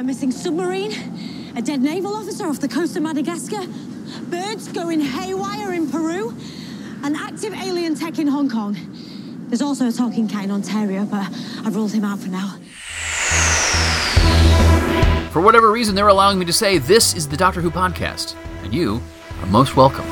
A missing submarine, a dead naval officer off the coast of Madagascar, birds going haywire in Peru, an active alien tech in Hong Kong. There's also a talking cat in Ontario, but I've ruled him out for now. For whatever reason, they're allowing me to say this is the Doctor Who podcast, and you are most welcome.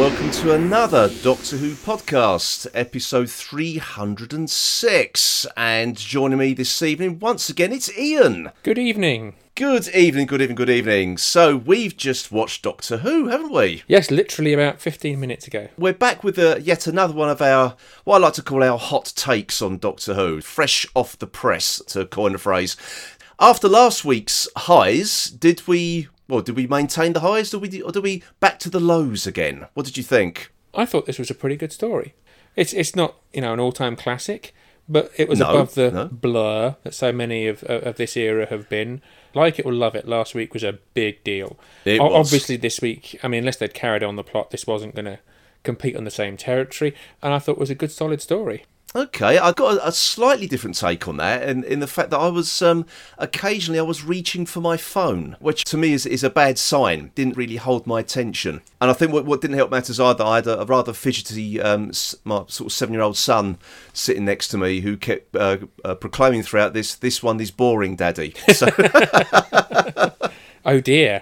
Welcome to another Doctor Who podcast, episode 306. And joining me this evening, once again, it's Ian. Good evening. Good evening, good evening, good evening. So, we've just watched Doctor Who, haven't we? Yes, literally about 15 minutes ago. We're back with uh, yet another one of our, what I like to call our hot takes on Doctor Who, fresh off the press, to coin a phrase. After last week's highs, did we, well, did we maintain the highs, did we, or did we back to the lows again? What did you think? I thought this was a pretty good story. It's it's not, you know, an all-time classic, but it was No, above the no. blur that so many of of this era have been. Like it or love it, last week was a big deal. It O- was. Obviously this week, I mean, unless they'd carried on the plot, this wasn't going to compete on the same territory, and I thought it was a good solid story. Okay, I got a, a slightly different take on that, in, in the fact that I was um, occasionally I was reaching for my phone, which to me is, is a bad sign. Didn't really hold my attention, and I think what, what didn't help matters either. I had a, a rather fidgety, um, my sort of seven year old son sitting next to me who kept uh, uh, proclaiming throughout this this one is boring, Daddy. So Oh dear.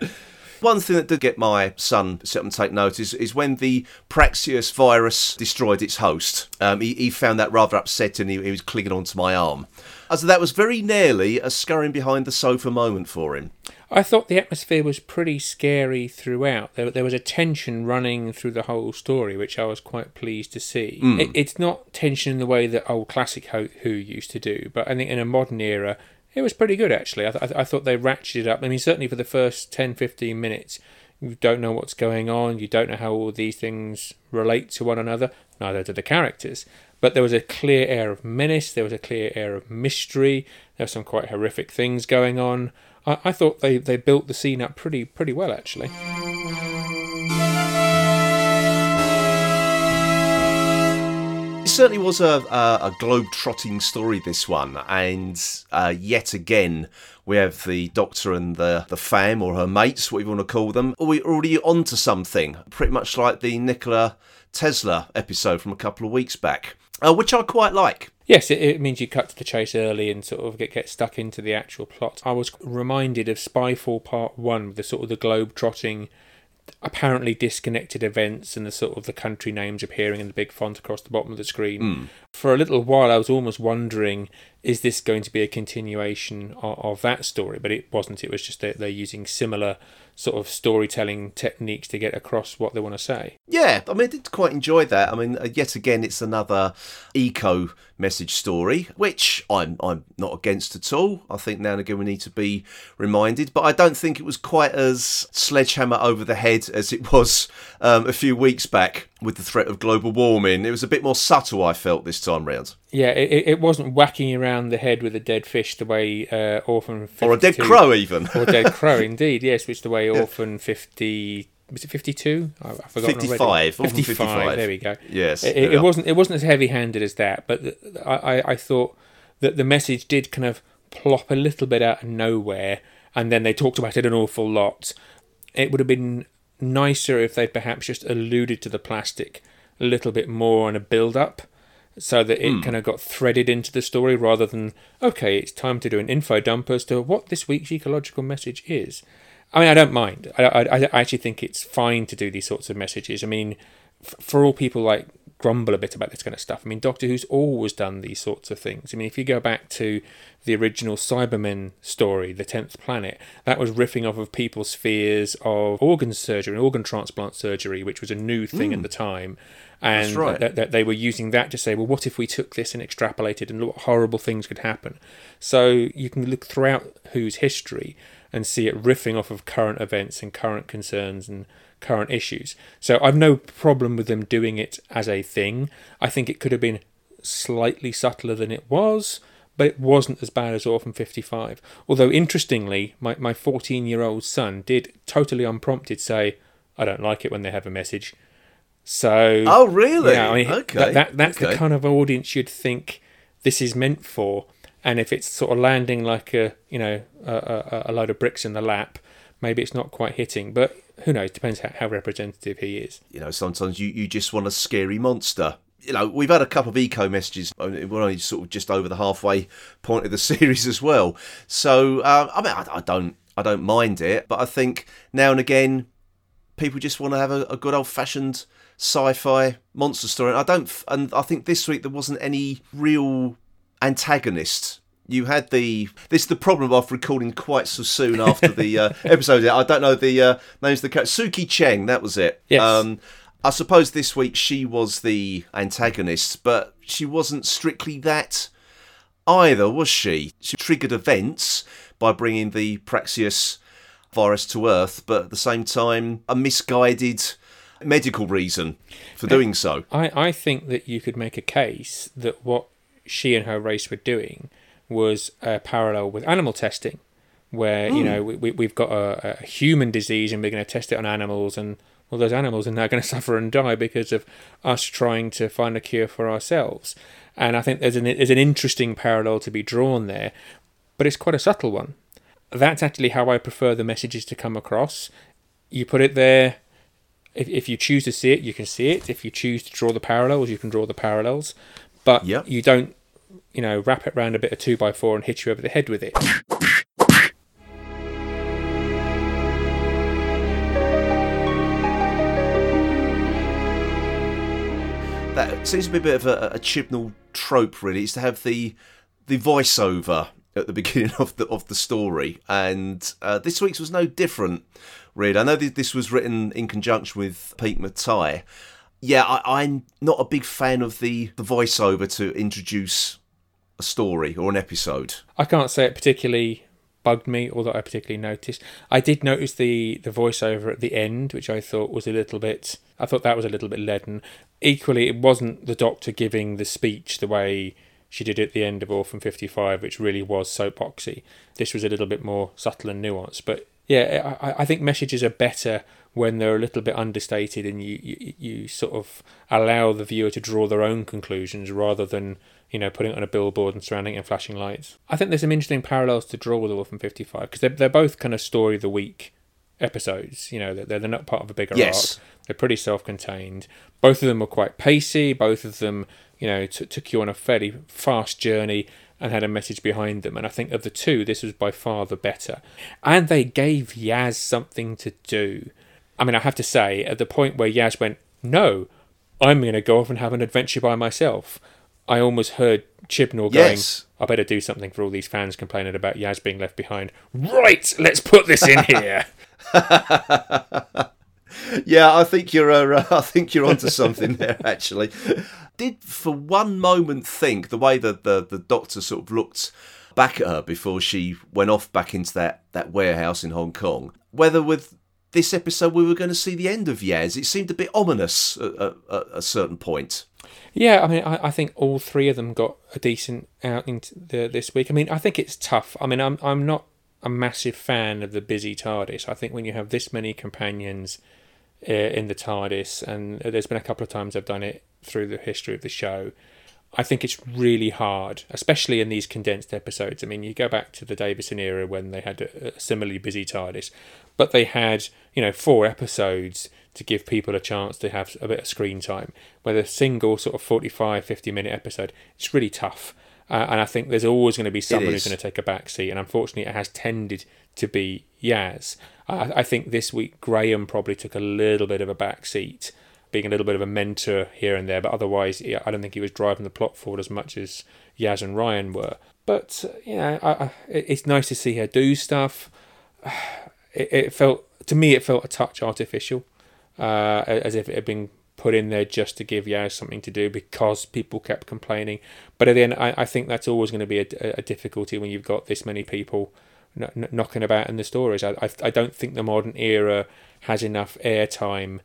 One thing that did get my son sit up and take notice is when the Praxeus virus destroyed its host. Um, he, he found that rather upsetting. He, he was clinging onto my arm. Uh, So that was very nearly a scurrying behind the sofa moment for him. I thought the atmosphere was pretty scary throughout. There, there was a tension running through the whole story, which I was quite pleased to see. It, it's not tension in the way that old classic Ho- Who used to do, but I think in a modern era, it was pretty good actually. I, th- I thought they ratcheted up. I mean, certainly for the first 10, 15 minutes, you don't know what's going on, you don't know how all these things relate to one another, neither do the characters. But there was a clear air of menace, there was a clear air of mystery, there were some quite horrific things going on. I, I thought they, they built the scene up pretty pretty well actually. Certainly was a, a, a globe-trotting story, this one. And uh, yet again, we have the Doctor and the, the fam, or her mates, what you want to call them. We're already onto something, pretty much like the Nikola Tesla episode from a couple of weeks back, uh, which I quite like. Yes, it, it means you cut to the chase early and sort of get, get stuck into the actual plot. I was reminded of Spyfall Part 1 with the sort of the globe trotting apparently disconnected events and the sort of the country names appearing in the big font across the bottom of the screen. Hmm. For a little while, I was almost wondering, is this going to be a continuation of, of that story? But it wasn't. It was just that they're using similar sort of storytelling techniques to get across what they want to say. Yeah, I mean, I did quite enjoy that. I mean, uh, yet again, it's another eco message story, which I'm I'm not against at all. I think now and again we need to be reminded, but I don't think it was quite as sledgehammer over the head as it was um, a few weeks back with the threat of global warming. It was a bit more subtle, I felt this time round, Yeah, it, it- wasn't whacking around the head with a dead fish the way uh, Orphan 52, or a dead crow even. or a dead crow, indeed. Yes, which the way Orphan fifty was it fifty two? I've forgotten 55, already. Orphan 55. There we go. Yes, it, it, wasn't it wasn't as heavy handed as that, but the, I, I I thought that the message did kind of plop a little bit out of nowhere, and then they talked about it an awful lot. It would have been nicer if they perhaps just alluded to the plastic a little bit more on a build up so that it hmm. kind of got threaded into the story rather than okay it's time to do an info dump as to what this week's ecological message is. I mean i don't mind. I, I, I actually think it's fine to do these sorts of messages. I mean f- for all people like grumble a bit about this kind of stuff. I mean, Doctor Who's always done these sorts of things. I mean, if you go back to the original Cybermen story, The Tenth Planet, that was riffing off of people's fears of organ surgery and organ transplant surgery, which was a new thing at hmm. the time. And right. that, that they were using that to say, well, what if we took this and extrapolated and what horrible things could happen? So you can look throughout Who's history and see it riffing off of current events and current concerns and current issues. So I've no problem with them doing it as a thing. I think it could have been slightly subtler than it was, but it wasn't as bad as Orphan 55. Although, interestingly, my, my 14 year old son did totally unprompted say, I don't like it when they have a message. So. Oh, really? Yeah, I mean, Okay, that, that, that's the kind of audience you'd think this is meant for. And if it's sort of landing like a, you know, a, a, a load of bricks in the lap, maybe it's not quite hitting. But who knows? Depends how, how representative he is. you know, sometimes you, you just want a scary monster. You know, we've had a couple of eco messages. We're only sort of just over the halfway point of the series as well. So, uh, I mean, I, I don't, I don't mind it, but I think now and again, people just want to have a, a good old fashioned sci-fi monster story. And I don't, and I think this week there wasn't any real antagonist. You had the this is the problem of recording quite so soon after the uh, episode. I don't know the uh, names of the character. Suki Cheng, that was it. Yes. Um, I suppose this week she was the antagonist, but she wasn't strictly that either, was she? She triggered events by bringing the Praxeus virus to Earth, but at the same time, a misguided medical reason for doing so. I, I think that you could make a case that what she and her race were doing was a parallel with animal testing, where you hmm. know we, we, we've got a, a human disease and we're going to test it on animals, and well, those animals are now going to suffer and die because of us trying to find a cure for ourselves. And I think there's an there's an interesting parallel to be drawn there, but it's quite a subtle one. That's actually how I prefer the messages to come across. You put it there, if, if you choose to see it, you can see it. If you choose to draw the parallels, you can draw the parallels. But Yep. you don't, you know, wrap it around a bit of two by four and hit you over the head with it. That seems to be a bit of a, a Chibnall trope, really. Is to have the the voiceover at the beginning of the of the story, and uh, this week's was no different. Really, I know that this was written in conjunction with Pete McTighe. Yeah, I, I'm not a big fan of the the voiceover to introduce a story or an episode. I can't say it particularly bugged me or that I particularly noticed. I did notice the the voiceover at the end, which I thought was a little bit. I thought that was a little bit leaden. Equally, it wasn't the Doctor giving the speech the way she did at the end of Orphan Fifty Five, which really was soapboxy. This was a little bit more subtle and nuanced, but yeah, I, I think messages are better when they're a little bit understated and you, you you sort of allow the viewer to draw their own conclusions rather than you know putting it on a billboard and surrounding it in flashing lights. I think there's some interesting parallels to draw with Orphan 55 because they're, they're both kind of story of the week episodes. You know, they're, they're not part of a bigger Yes. arc. They're pretty self-contained. Both of them were quite pacey. Both of them, you know, t- took you on a fairly fast journey and had a message behind them. And I think of the two, this was by far the better. And they gave Yaz something to do. I mean, I have to say, at the point where Yaz went, no, I'm going to go off and have an adventure by myself. I almost heard Chibnall going, I better do something for all these fans complaining about Yaz being left behind. Right, let's put this in here. Yeah, I think you're. Uh, I think you're onto something there. Actually, did for one moment think the way that the the doctor sort of looked back at her before she went off back into that that warehouse in Hong Kong. Whether with this episode we were going to see the end of Yaz, it seemed a bit ominous at, at, at a certain point. Yeah, I mean, I, I think all three of them got a decent outing the, this week. I mean, I think it's tough. I mean, I'm I'm not a massive fan of the busy TARDIS. I think when you have this many companions uh, in the TARDIS, and there's been a couple of times I've done it through the history of the show. I think it's really hard, especially in these condensed episodes. I mean, you go back to the Davison era when they had a, a similarly busy TARDIS, but they had, you know, four episodes to give people a chance to have a bit of screen time. Where a single sort of 45, 50 minute episode, it's really tough. Uh, and I think there's always going to be someone who's going to take a back seat. And unfortunately, it has tended to be Yaz. I, I think this week Graham probably took a little bit of a back seat. being a little bit of a mentor here and there, but otherwise, yeah, I don't think he was driving the plot forward as much as Yaz and Ryan were. But uh, you know, I, I, it's nice to see her do stuff. It, it, felt to me, it felt a touch artificial, uh, as if it had been put in there just to give Yaz something to do because people kept complaining. But again, I, I think that's always going to be a, a, difficulty when you've got this many people knocking about in the stories. I, I, I don't think the modern era has enough airtime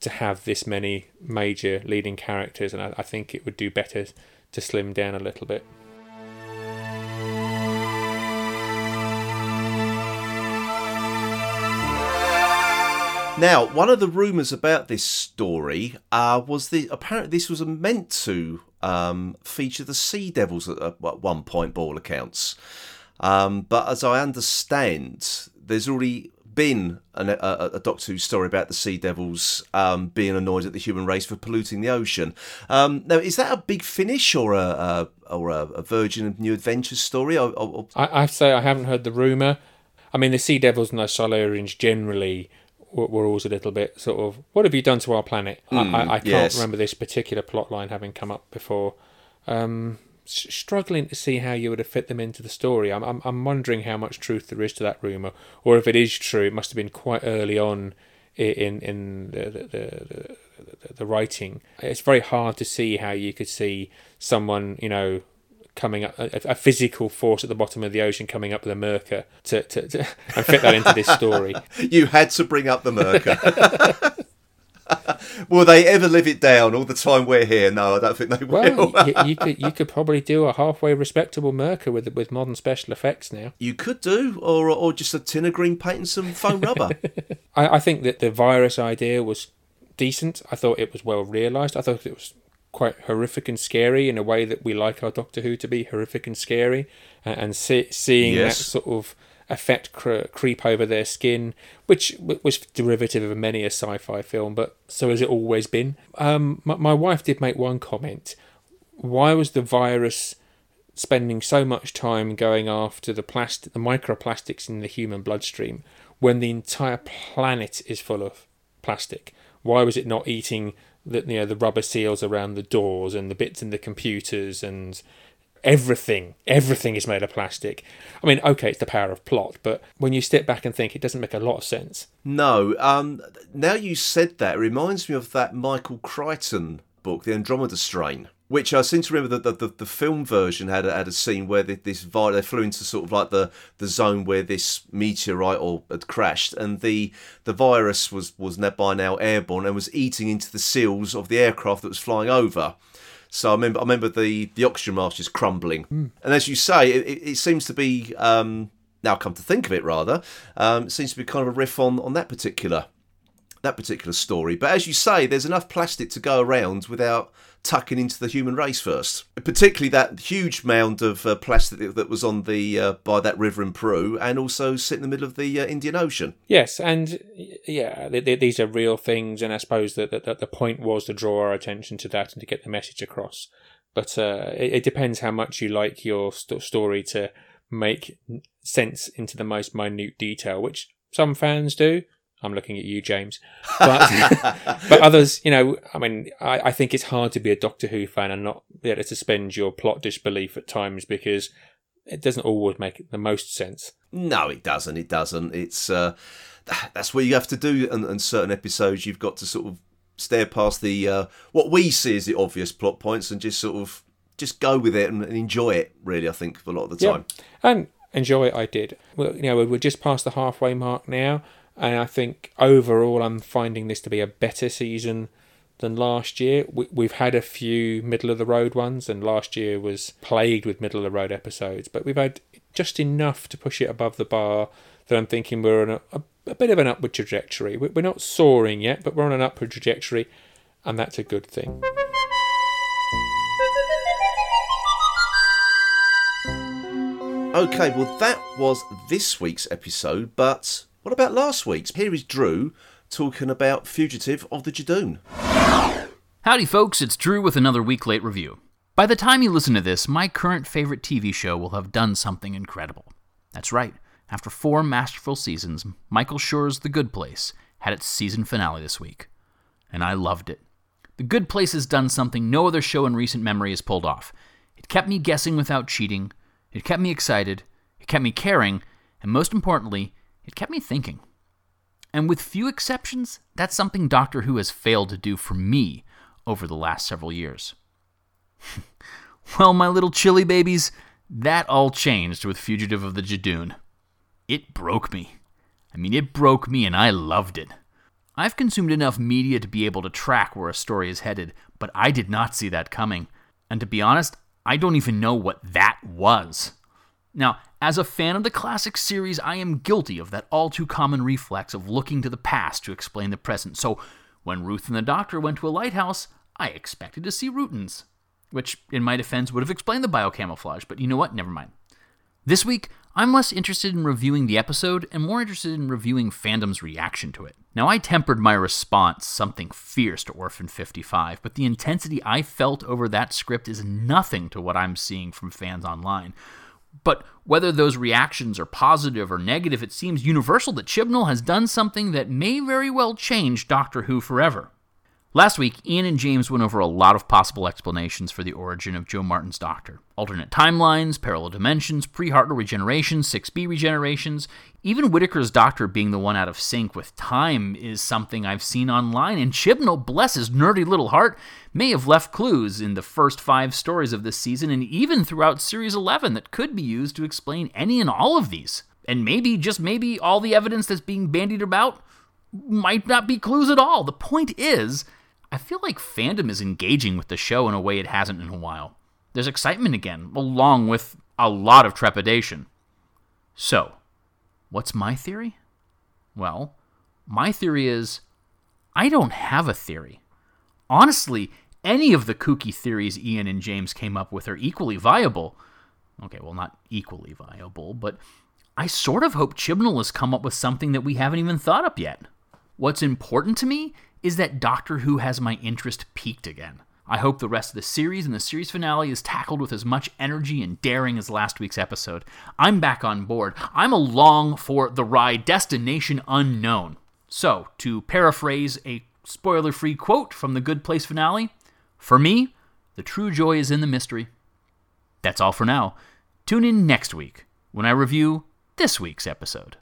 to have this many major leading characters, and I, I think it would do better to slim down a little bit. Now, one of the rumours about this story uh, was the apparently this was meant to um, feature the Sea Devils at, at one point, ball accounts. Um, but as I understand, there's already been an, a, a, Doctor Who story about the Sea Devils um, being annoyed at the human race for polluting the ocean. Um, now, is that a big finish or a, a or a, Virgin of New Adventures story? Or, or... I, I say I haven't heard the rumor. I mean, the Sea Devils and the Silurians generally were, always a little bit sort of, what have you done to our planet? Mm, I, I, I, can't yes. remember this particular plot line having come up before. Um, struggling to see how you would have fit them into the story. I'm, I'm, I'm wondering how much truth there is to that rumor, or if it is true, it must have been quite early on in in the the, the, the, the writing. It's very hard to see how you could see someone, you know, coming up a, a, physical force at the bottom of the ocean coming up with a Myrka to, to, to and fit that into this story. you had to bring up the Myrka. will they ever live it down all the time we're here? No, I don't think they will. Well, you, you, could you could probably do a halfway respectable Myrka with with modern special effects now. You could do, or or just a tin of green paint and some foam rubber. I, I think that the virus idea was decent. I thought it was well realised. I thought it was quite horrific and scary in a way that we like our Doctor Who to be horrific and scary, and, and see, seeing yes. that sort of effect cre- creep over their skin, which w- was derivative of many a sci-fi film, but so has it always been. Um, my, my wife did make one comment: Why was the virus spending so much time going after the plastic, the microplastics in the human bloodstream, when the entire planet is full of plastic? Why was it not eating the you know the rubber seals around the doors and the bits in the computers and everything everything is made of plastic. I mean okay it's the power of plot but when you step back and think it doesn't make a lot of sense. No um now you said that it reminds me of that michael crichton book the andromeda strain which I seem to remember that the, the, the, film version had a, had a scene where the, this they flew into sort of like the, the zone where this meteorite or had crashed, and the the virus was was by now airborne and was eating into the seals of the aircraft that was flying over. So I remember I remember the the oxygen mask just crumbling, mm. and as you say, it, it, it seems to be um, now come to think of it rather, um, it seems to be kind of a riff on on that particular that particular story. But as you say, there's enough plastic to go around without tucking into the human race first. Particularly that huge mound of uh, plastic that was on the uh, by that river in Peru, and also sit in the middle of the uh, Indian Ocean. Yes, and yeah, these are real things, and I suppose that, that, the point was to draw our attention to that and to get the message across. But uh, it, it, depends how much you like your st- story to make sense into the most minute detail, which some fans do, I'm looking at you, James. But but others, you know, I mean, I, I think it's hard to be a Doctor Who fan and not be able to suspend your plot disbelief at times because it doesn't always make the most sense. No, it doesn't. It doesn't. It's uh, that's what you have to do and, in certain episodes. You've got to sort of stare past the uh, what we see as the obvious plot points and just sort of just go with it and, and enjoy it. Really, I think a lot of the time. Yeah. And enjoy it. I did. Well, you know, we're just past the halfway mark now. And I think overall, I'm finding this to be a better season than last year. We, have had a few middle of the road ones, and last year was plagued with middle of the road episodes. But we've had just enough to push it above the bar that I'm thinking we're on a, a, a bit of an upward trajectory. We're not soaring yet, but we're on an upward trajectory, and that's a good thing. Okay, well, that was this week's episode, but what about last week's? Here is Drew talking about Fugitive of the Judoon. Howdy, folks, it's Drew with another week late review. By the time you listen to this, my current favorite TV show will have done something incredible. That's right, after four masterful seasons, Michael Schur's The Good Place had its season finale this week. And I loved it. The Good Place has done something no other show in recent memory has pulled off. It kept me guessing without cheating, it kept me excited, it kept me caring, and most importantly, it kept me thinking. And with few exceptions, that's something Doctor Who has failed to do for me over the last several years. well, my little chilly babies, that all changed with Fugitive of the Judoon. It broke me. I mean, it broke me and I loved it. I've consumed enough media to be able to track where a story is headed, but I did not see that coming. And to be honest, I don't even know what that was. Now, as a fan of the classic series, I am guilty of that all too common reflex of looking to the past to explain the present. So, when Ruth and the Doctor went to a lighthouse, I expected to see Rutans. Which, in my defense, would have explained the biocamouflage, but you know what? Never mind. This week, I'm less interested in reviewing the episode and more interested in reviewing fandom's reaction to it. Now, I tempered my response something fierce to Orphan 55, but the intensity I felt over that script is nothing to what I'm seeing from fans online. But whether those reactions are positive or negative, it seems universal that Chibnall has done something that may very well change Doctor Who forever. Last week, Ian and James went over a lot of possible explanations for the origin of Jo Martin's Doctor. Alternate timelines, parallel dimensions, pre Hartnell regenerations, 6B regenerations. Even Whittaker's Doctor being the one out of sync with time is something I've seen online, and Chibnall, bless his nerdy little heart, may have left clues in the first five stories of this season and even throughout Series 11 that could be used to explain any and all of these. And maybe, just maybe, all the evidence that's being bandied about might not be clues at all. The point is, I feel like fandom is engaging with the show in a way it hasn't in a while. There's excitement again, along with a lot of trepidation. So, what's my theory? Well, my theory is I don't have a theory. Honestly, any of the kooky theories Ian and James came up with are equally viable. Okay, well, not equally viable, but I sort of hope Chibnall has come up with something that we haven't even thought up yet. What's important to me is that Doctor Who has my interest peaked again. I hope the rest of the series and the series finale is tackled with as much energy and daring as last week's episode. I'm back on board. I'm along for the ride Destination Unknown. So, to paraphrase a spoiler free quote from the Good Place finale, for me, the true joy is in the mystery. That's all for now. Tune in next week when I review this week's episode.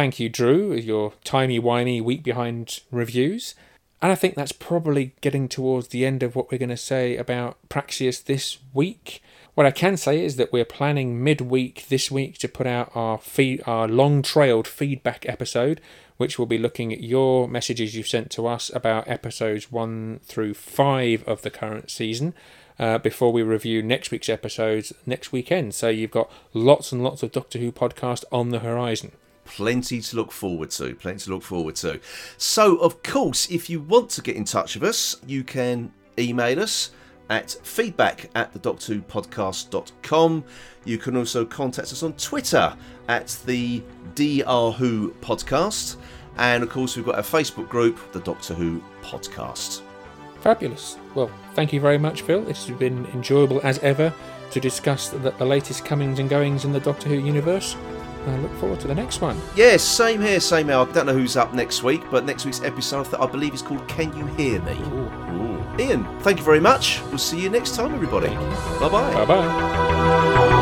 Thank you, Drew, your timey-wimey week behind reviews. And I think that's probably getting towards the end of what we're going to say about Praxeus this week. What I can say is that we're planning midweek this week to put out our feed, our long-trailed feedback episode, which will be looking at your messages you've sent to us about episodes one through five of the current season. Uh, before we review next week's episodes next weekend. So you've got lots and lots of Doctor Who podcast on the horizon plenty to look forward to. Plenty to look forward to. So, of course, if you want to get in touch with us, you can email us at feedback at the doctor podcast.com. You can also contact us on Twitter at the DR Who podcast. And of course, we've got our Facebook group, the Doctor Who podcast. Fabulous. Well, thank you very much, Phil. It's been enjoyable as ever to discuss the, the latest comings and goings in the Doctor Who universe. I look forward to the next one. Yes, same here, same here. I don't know who's up next week, but next week's episode that I believe is called Can You Hear Me? Ooh. Ooh. Ian, thank you very much. We'll see you next time, everybody. Bye bye. Bye bye.